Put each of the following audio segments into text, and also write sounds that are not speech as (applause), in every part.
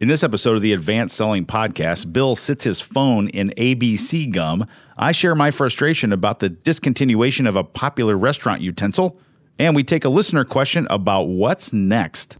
In this episode of the Advanced Selling Podcast, Bill sits his phone in ABC gum. I share my frustration about the discontinuation of a popular restaurant utensil, and we take a listener question about what's next.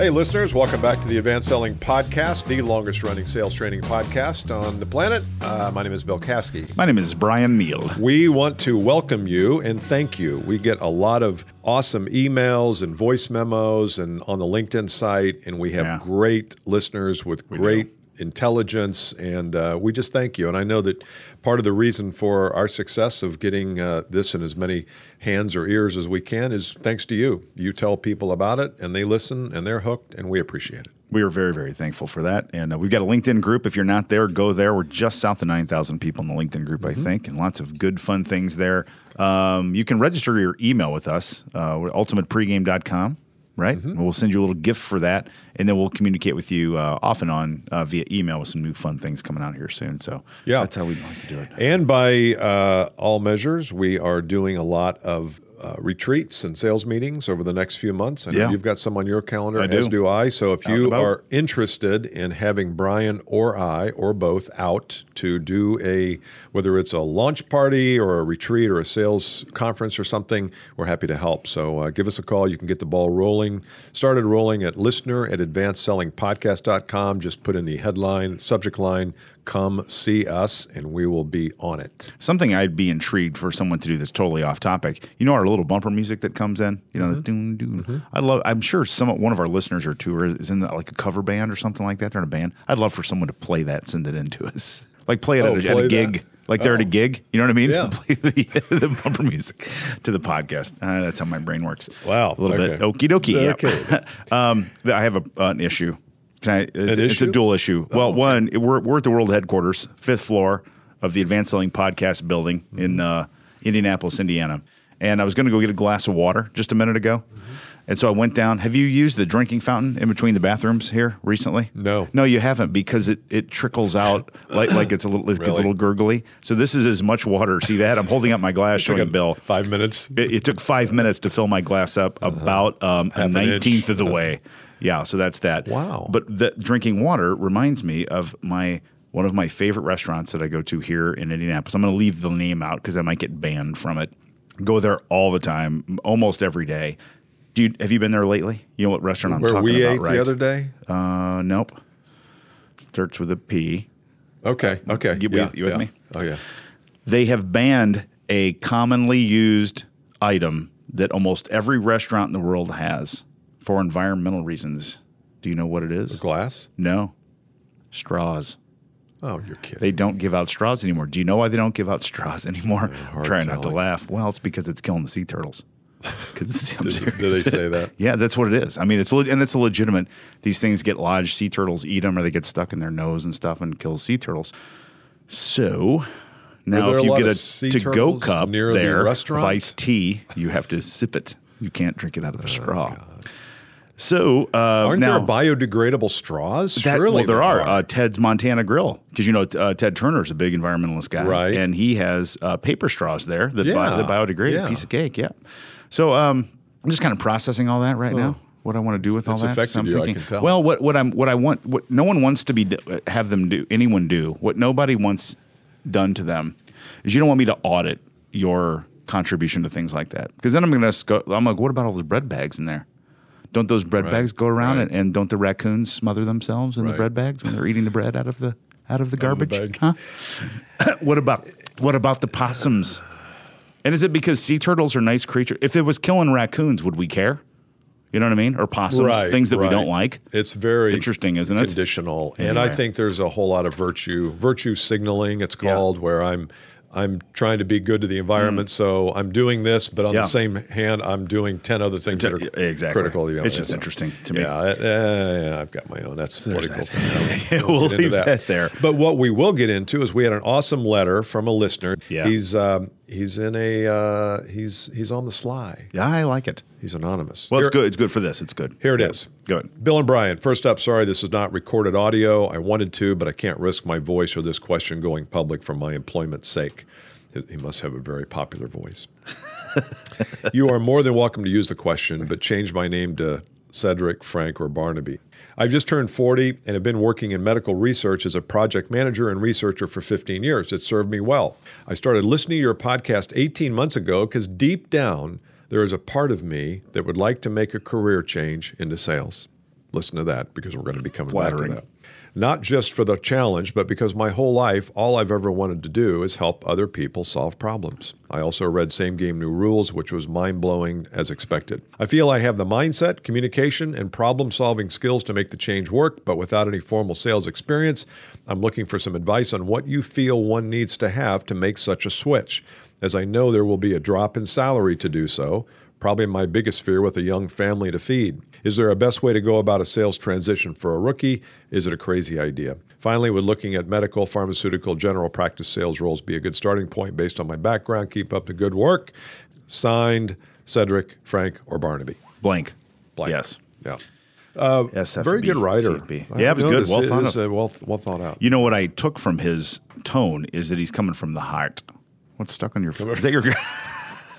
Hey, listeners, welcome back to the Advanced Selling Podcast, the longest running sales training podcast on the planet. Uh, my name is Bill Caskey. My name is Bryan Neale. We want to welcome you and thank you. We get a lot of awesome emails and voice memos and on the LinkedIn site, and we have Yeah. great listeners with great intelligence, and uh, we just thank you. And I know that part of the reason for our success of getting uh, this in as many hands or ears as we can is thanks to you. You tell people about it, and they listen, and they're hooked, and we appreciate it. We are very, very thankful for that. And uh, we've got a LinkedIn group. If you're not there, go there. We're just south of 9,000 people in the LinkedIn group, I think, and lots of good, fun things there. Um, you can register your email with us, uh, ultimatepregame.com, right? We'll send you a little gift for that. And then we'll communicate with you uh, off and on uh, via email with some new fun things coming out here soon. So Yeah. that's how we like to do it. And by uh, all measures, we are doing a lot of uh, retreats and sales meetings over the next few months. I know Yeah. you've got some on your calendar, I as do. do I. So if Out you are interested in having Bryan or I or both out to do a, whether it's a launch party or a retreat or a sales conference or something, we're happy to help. So uh, give us a call. You can get the ball rolling, started rolling at listener at advancedsellingpodcast.com. Just put in the headline, subject line, come see us, and we will be on it. Something I'd be intrigued for someone to do that's totally off topic. You know our little bumper music that comes in. You know the doon doon. I love. I'm sure some one of our listeners or two is in like a cover band or something like that. They're in a band. I'd love for someone to play that, send it into us, (laughs) like play it Oh, at, a, at a gig. that? Like they're at a gig, you know what I mean? Yeah. (laughs) play the, (laughs) the bumper music to the podcast. Uh, that's how my brain works. Wow. a little bit. Okay. Okie dokie. yeah. Okay. um, I have a, an issue. Can I? It's, it's a issue? Oh, dual issue. Well, one, it- we're, we're at the world headquarters, fifth floor of the Advanced Selling Podcast building in Mm-hmm. uh, Indianapolis, Indiana. And I was going to go get a glass of water just a minute ago. Mm-hmm. And so I went down. Have you used the drinking fountain in between the bathrooms here recently? No. No, you haven't because it, it trickles out (laughs) like like it's a little it's a little gurgly. So this is as much water. See that? I'm holding up my glass (laughs) showing Bill. Five minutes. It, it took five minutes to fill my glass up, about um, a Uh-huh. Half an inch. nineteenth of the (laughs) way. Yeah, so that's that. Wow. But the drinking water reminds me of my one of my favorite restaurants that I go to here in Indianapolis. I'm going to leave the name out because I might get banned from it. Go there all the time, almost every day. Do you, have you been there lately? You know what restaurant I'm Where talking we about, ate right? the other day. Uh, nope. Starts with a P. Okay. Okay. You- yeah, you with yeah. me? Oh yeah. they have banned a commonly used item that almost every restaurant in the world has for environmental reasons. Do you know what it is? Glass. No. Straws. Oh, you're kidding. They don't give out straws anymore. Do you know why they don't give out straws (laughs) anymore? I'm trying not to laugh. Well, it's because it's killing the sea turtles. (laughs) Because serious. did they say that? (laughs) yeah, that's what it is. I mean, it's le- and it's a legitimate. These things get lodged. Sea turtles eat them, or they get stuck in their nose and stuff, and kill sea turtles. So now, if you get a to-go cup near the there restaurant? of iced tea, you have to sip it. You can't drink it out Oh, of a oh, straw. So uh, Aren't now, there biodegradable straws? that, Surely well, there are. Uh, Ted's Montana Grill, because you know uh, Ted Turner's a big environmentalist guy, Right. And he has uh, paper straws there that, bi- that biodegrade. yeah. Piece of cake, yeah. So um, I'm just kind of processing all that right now. What I want to do with all that. affected I'm you, thinking, well, what what I'm what I want, what no one wants to be have them do, anyone do, what nobody wants done to them, is you don't want me to audit your contribution to things like that, because then I'm going to go. I'm like, what about all those bread bags in there? Don't those bread Right, bags go around right. and, and don't the raccoons smother themselves in the bread bags when they're eating the bread out of the out of the garbage? bag. Huh? (coughs) what about what about the possums? And is it because sea turtles are nice creatures? If it was killing raccoons, would we care? You know what I mean? Or possums, right, things that we don't like. It's very Interesting, isn't it? Conditional, and I think there's a whole lot of virtue, virtue signaling. It's Yeah. called where I'm. I'm trying to be good to the environment, so I'm doing this, but on Mm. Yeah. the same hand, I'm doing ten other things that are Exactly. critical. To the It's just so- interesting to me. Yeah, uh, yeah, I've got my own. That's there's political. that. thing. we'll (laughs) into leave that. there. But what we will get into is we had an awesome letter from a listener. Yeah. He's um, he's in a uh, he's he's on the sly. Yeah, I like it. He's anonymous. Well, Here- it's good. It's good for this. It's good. Here it Yeah. is. Good. Bill and Bryan, first up, sorry this is not recorded audio. I wanted to, but I can't risk my voice or this question going public for my employment's sake. He must have a very popular voice. (laughs) you are more than welcome to use the question, but change my name to Cedric, Frank, or Barnaby. I've just turned 40 and have been working in medical research as a project manager and researcher for 15 years. It served me well. I started listening to your podcast 18 months ago because deep down, there is a part of me that would like to make a career change into sales. Listen to that because we're going to be coming Flattering. back to that not just for the challenge, but because my whole life, all I've ever wanted to do is help other people solve problems. I also read Same Game New Rules, which was mind blowing as expected. I feel I have the mindset, communication, and problem solving skills to make the change work, but without any formal sales experience, I'm looking for some advice on what you feel one needs to have to make such a switch, as I know there will be a drop in salary to do so. Probably my biggest fear with a young family to feed. Is there a best way to go about a sales transition for a rookie? Is it a crazy idea? Finally, would looking at medical, pharmaceutical, general practice sales roles be a good starting point based on my background? Keep up the good work. Signed, Cedric, Frank, or Barnaby. Blank. Blank. Yes. Yeah. SFB, Very good writer. CFB. Yeah, it was good. Well it thought is, out. uh, well, well thought out. You know what I took from his tone is that he's coming from the heart. What's stuck on your? (laughs) Is that your?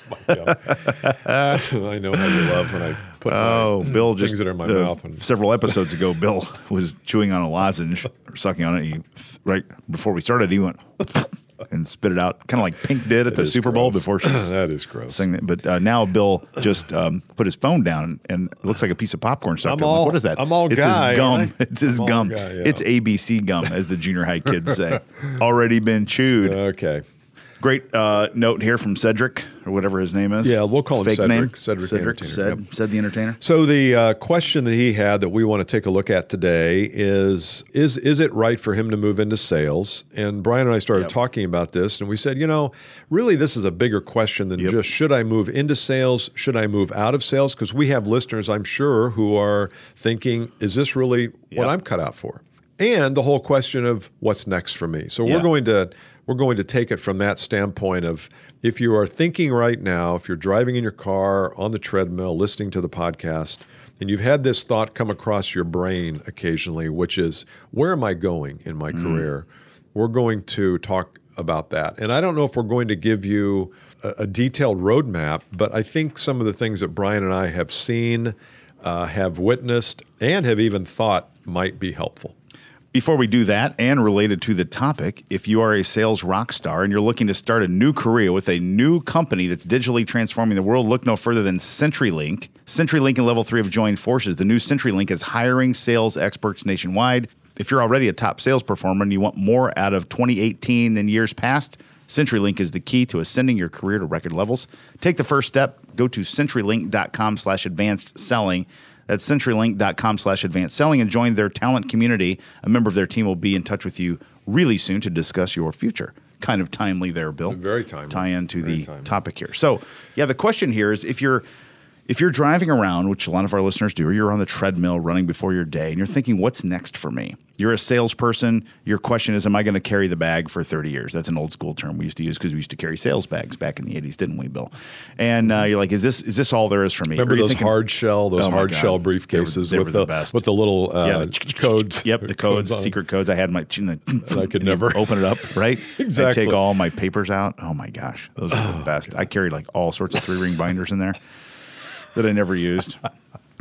(laughs) I know how you love when I put Oh, Bill things just that are in my uh, mouth. And, several episodes ago, Bill (laughs) was chewing on a lozenge or sucking on it. He right before we started, he went (laughs) and spit it out, kind of like Pink did at the is Super Bowl gross. before she that is gross. sang that. But uh, now Bill just um, put his phone down and it looks like a piece of popcorn stuck I'm. Like, all- what is that? I'm all it's guy, his gum. right? It's his I'm gum. guy, yeah. It's ABC gum, as the junior high kids say. Already been chewed. Okay. Great uh, note here from Cedric or whatever his name is. Yeah, we'll call him Cedric. Name. Cedric the Cedric. Entertainer, Said, yep. said the entertainer. So the uh, question that he had that we want to take a look at today is is is it right for him to move into sales? And Bryan and I started Yep. talking about this, and we said, you know, really this is a bigger question than Yep. just should I move into sales? Should I move out of sales? Because we have listeners, I'm sure, who are thinking, is this really what I'm cut out for? And the whole question of what's next for me. So Yeah. we're going to we're going to take it from that standpoint of if you are thinking right now, if you're driving in your car, on the treadmill, listening to the podcast, and you've had this thought come across your brain occasionally, which is, where am I going in my career? We're going to talk about that. And I don't know if we're going to give you a, a detailed roadmap, but I think some of the things that Bryan and I have seen, uh, have witnessed, and have even thought might be helpful. Before we do that, and related to the topic, if you are a sales rock star and you're looking to start a new career with a new company that's digitally transforming the world, look no further than CenturyLink. CenturyLink and Level 3 have joined forces. The new CenturyLink is hiring sales experts nationwide. If you're already a top sales performer and you want more out of 2018 than years past, CenturyLink is the key to ascending your career to record levels. Take the first step. Go to CenturyLink.com slash advanced selling. That's CenturyLink.com slash advanced selling and join their talent community. A member of their team will be in touch with you really soon to discuss your future. Kind of timely there, Bill. Very timely. Tie into Very the timely. topic here. So, yeah, the question here is if you're if you're driving around, which a lot of our listeners do, or you're on the treadmill running before your day, and you're thinking, "What's next for me?" You're a salesperson. Your question is, "Am I going to carry the bag for 30 years?" That's an old school term we used to use because we used to carry sales bags back in the 80s, didn't we, Bill? And uh, you're like, "Is this is this all there is for me?" Remember those thinking- hard shell, those Oh hard God. shell They were- briefcases they with the the, best. with the little uh, yeah, the codes. Yep, the codes, on. secret codes. I had my chin. I could never- open it up. Right, (laughs) Exactly. I take all my papers out. Oh my gosh, those are the best. I carried like all sorts of three ring binders in there that I never used.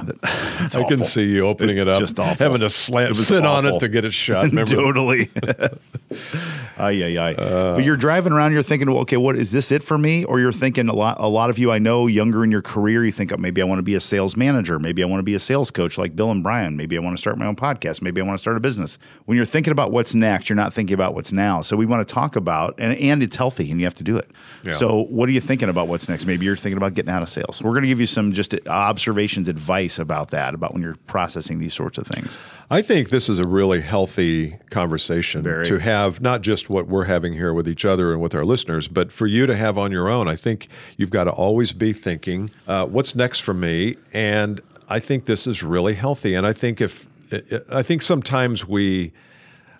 I can see you opening it up, Just awful. having to slam, sit on it to get it shut. (laughs) Totally. (laughs) ay, ay. Uh. but you're driving around, you're thinking, well, okay, what is this it for me? Or you're thinking a lot. A lot of you I know, younger in your career, you think oh, maybe I want to be a sales manager, maybe I want to be a sales coach like Bill and Bryan, maybe I want to start my own podcast, maybe I want to start a business. When you're thinking about what's next, you're not thinking about what's now. So we want to talk about, and and it's healthy, and you have to do it. Yeah. So what are you thinking about what's next? Maybe you're thinking about getting out of sales. We're going to give you some just observations, advice about that, about when you're processing these sorts of things. I think this is a really healthy conversation Very. to have, not just what we're having here with each other and with our listeners, but for you to have on your own. I think you've got to always be thinking, uh, what's next for me? And I think this is really healthy. And I think if, I think sometimes we,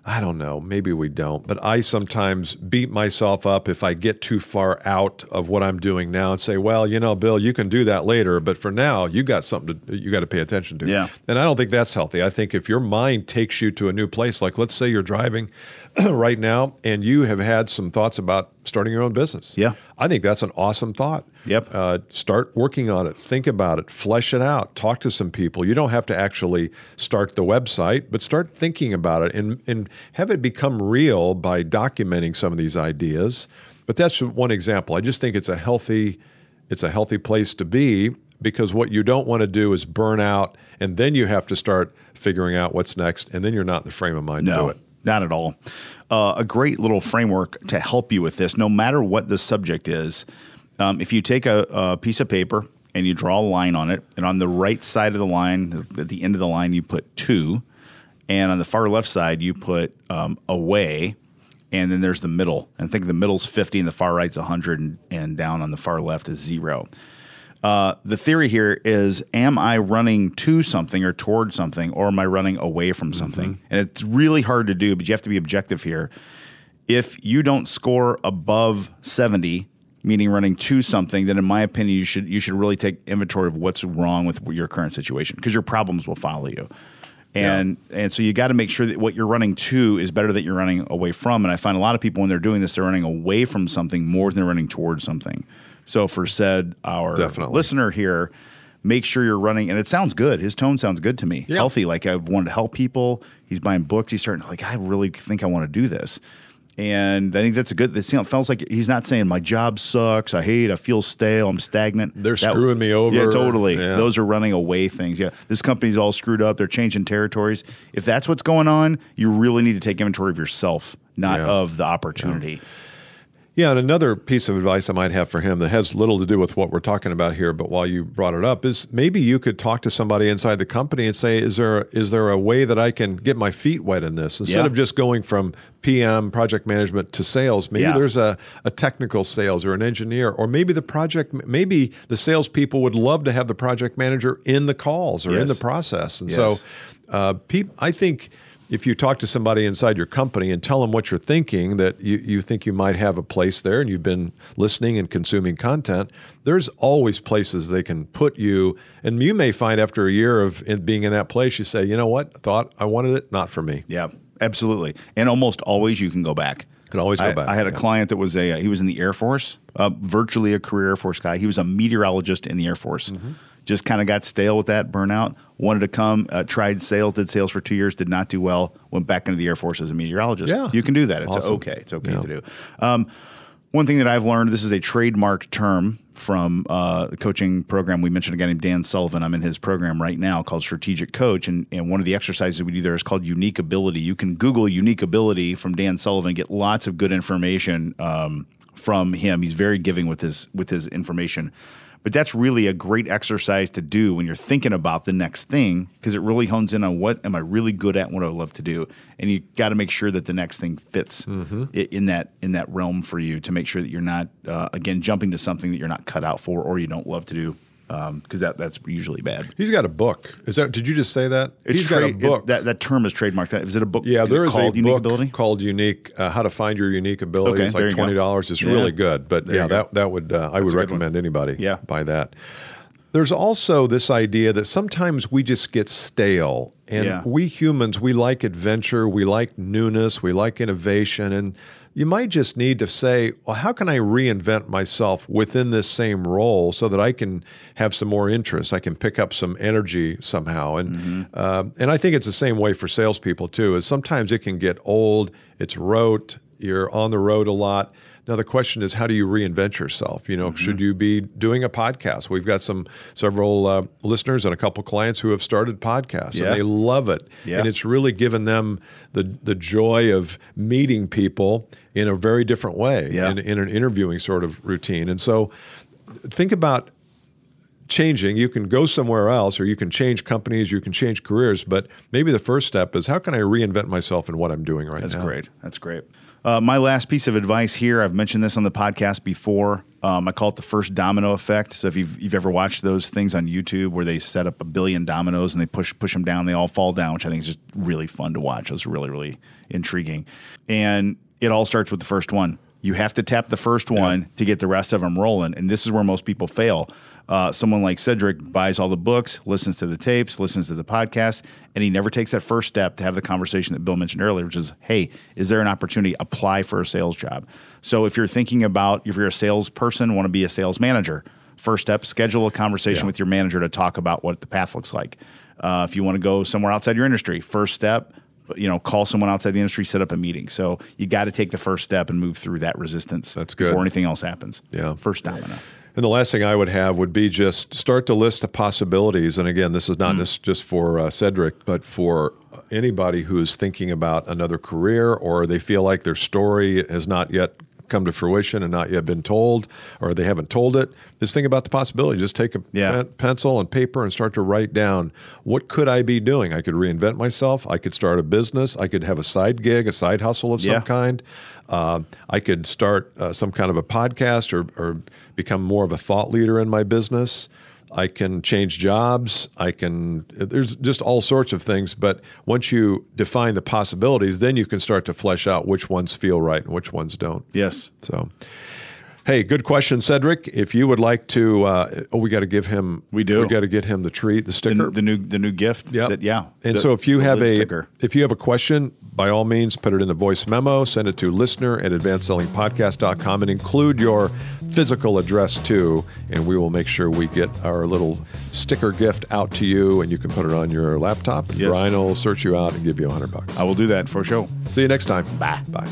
I don't know, maybe we don't, but I sometimes beat myself up if I get too far out of what I'm doing now and say, well, you know, Bill, you can do that later, but for now, you got something to, you got to pay attention to. Yeah. And I don't think that's healthy. I think if your mind takes you to a new place, like let's say you're driving (clears throat) right now and you have had some thoughts about starting your own business. Yeah. I think that's an awesome thought. Yep. Uh, start working on it. Think about it. Flesh it out. Talk to some people. You don't have to actually start the website, but start thinking about it and, and have it become real by documenting some of these ideas. But that's one example. I just think it's a healthy, it's a healthy place to be because what you don't want to do is burn out and then you have to start figuring out what's next and then you're not in the frame of mind to do it. Not at all. Uh, a great little framework to help you with this, no matter what the subject is. Um, if you take a, a piece of paper and you draw a line on it, and on the right side of the line, at the end of the line, you put two, and on the far left side, you put um, away, and then there's the middle. And think the middle's 50 and the far right's 100, and, and down on the far left is zero. Uh, the theory here is am I running to something or toward something, or am I running away from something? And it's really hard to do, but you have to be objective here. If you don't score above 70, meaning running to something, then in my opinion, you should you should really take inventory of what's wrong with your current situation because your problems will follow you. And and so you got to make sure that what you're running to is better that you're running away from. And I find a lot of people when they're doing this, they're running away from something more than they're running towards something. So for said our Definitely. listener here, make sure you're running. And it sounds good. His tone sounds good to me. Yeah. Healthy. Like I've wanted to help people. He's buying books. He's starting to like I really think I want to do this. And I think that's a good. It feels like he's not saying my job sucks. I hate. I feel stale. I'm stagnant. They're screwing me over. Yeah, totally. Yeah. Those are running away things. Yeah, this company's all screwed up. They're changing territories. If that's what's going on, you really need to take inventory of yourself, not Yeah. of the opportunity. Yeah, and another piece of advice I might have for him that has little to do with what we're talking about here, but while you brought it up, is maybe you could talk to somebody inside the company and say, "Is there is there a way that I can get my feet wet in this instead Yeah. of just going from PM project management to sales? Maybe Yeah. there's a, a technical sales or an engineer, or maybe the project maybe the salespeople would love to have the project manager in the calls or in the process, and Yes. so uh, peop, I think." If you talk to somebody inside your company and tell them what you're thinking, that you, you think you might have a place there and you've been listening and consuming content, there's always places they can put you. And you may find after a year of being in that place, you say, you know what, thought I wanted it, not for me. Yeah, absolutely. And almost always you can go back. Can always go I, back, I had a client that was a he was in the Air Force, uh, virtually a career Air Force guy. He was a meteorologist in the Air Force. Mm-hmm. Just kind of got stale with that burnout. Wanted to come, uh, tried sales, did sales for two years, did not do well. Went back into the Air Force as a meteorologist. Yeah. you can do that. It's Awesome. okay. It's okay Yeah. to do. Um, one thing that I've learned, this is a trademark term from uh, the coaching program. We mentioned a guy named Dan Sullivan. I'm in his program right now called Strategic Coach. And, and one of the exercises we do there is called Unique Ability. You can Google Unique Ability from Dan Sullivan, get lots of good information um, from him. He's very giving with his with his information. But that's really a great exercise to do when you're thinking about the next thing because it really hones in on what am I really good at, and what I love to do, and you got to make sure that the next thing fits Mm-hmm. in that in that realm for you to make sure that you're not uh, again jumping to something that you're not cut out for or you don't love to do because that that's usually bad. He's got a book. Is that? Did you just say that? He's got a book. It, that that term is trademarked. Is it a book? yeah, is there is a Unique book Ability. called "Unique: uh, How to Find Your Unique Ability." Okay, it's like twenty dollars. It's Yeah. really good. But There yeah, that that would uh, I would a good one. recommend anybody Yeah. buy that. There's also this idea that sometimes we just get stale, and Yeah. we humans we like adventure, we like newness, we like innovation, and you might just need to say, well, how can I reinvent myself within this same role so that I can have some more interest? I can pick up some energy somehow. And Mm-hmm. um, and I think it's the same way for salespeople too. Is sometimes it can get old, it's rote, you're on the road a lot. Now the question is, how do you reinvent yourself? You know, Mm-hmm. should you be doing a podcast? We've got some several uh, listeners and a couple clients who have started podcasts, Yeah. and they love it. Yeah. And it's really given them the the joy of meeting people in a very different way, Yeah. in, in an interviewing sort of routine. And so, think about changing. You can go somewhere else, or you can change companies, you can change careers. But maybe the first step is how can I reinvent myself in what I'm doing right That's now? That's great. That's great. Uh, my last piece of advice here, I've mentioned this on the podcast before. Um, I call it the first domino effect. So if you've, you've ever watched those things on YouTube where they set up a billion dominoes and they push push them down, they all fall down, which I think is just really fun to watch. It's really really intriguing, and it all starts with the first one. You have to tap the first one to get the rest of them rolling, and this is where most people fail. Uh, someone like Cedric buys all the books, listens to the tapes, listens to the podcast, and he never takes that first step to have the conversation that Bill mentioned earlier, which is, hey, is there an opportunity? Apply for a sales job. So if you're thinking about if you're a salesperson, want to be a sales manager, first step, schedule a conversation Yeah. with your manager to talk about what the path looks like. Uh, if you want to go somewhere outside your industry, first step, you know, call someone outside the industry, set up a meeting. So you got to take the first step and move through that resistance That's good. before anything else happens. Yeah. First domino. And the last thing I would have would be just start to list the possibilities. And again, this is not just just for uh, Cedric, but for anybody who is thinking about another career or they feel like their story has not yet come to fruition and not yet been told, or they haven't told it. Just think about the possibility. Just take a Yeah. pen- pencil and paper and start to write down what could I be doing. I could reinvent myself. I could start a business. I could have a side gig, a side hustle of some Yeah. kind. Uh, I could start uh, some kind of a podcast or, or become more of a thought leader in my business. I can change jobs. I can, there's just all sorts of things. But once you define the possibilities, then you can start to flesh out which ones feel right and which ones don't. Yes. So, hey, good question, Cedric. If you would like to, uh, oh, we got to give him, We do. we got to get him the treat, the The, sticker. the new the new gift. Yep. That, yeah. And The- so if you have a sticker. if you have a question, by all means put it in the voice memo, send it to listener at advancedsellingpodcast.com and include your physical address too, and we will make sure we get our little sticker gift out to you and you can put it on your laptop and Yes. Bryan will search you out and give you a hundred bucks. I will do that for sure. See you next time. Bye. Bye.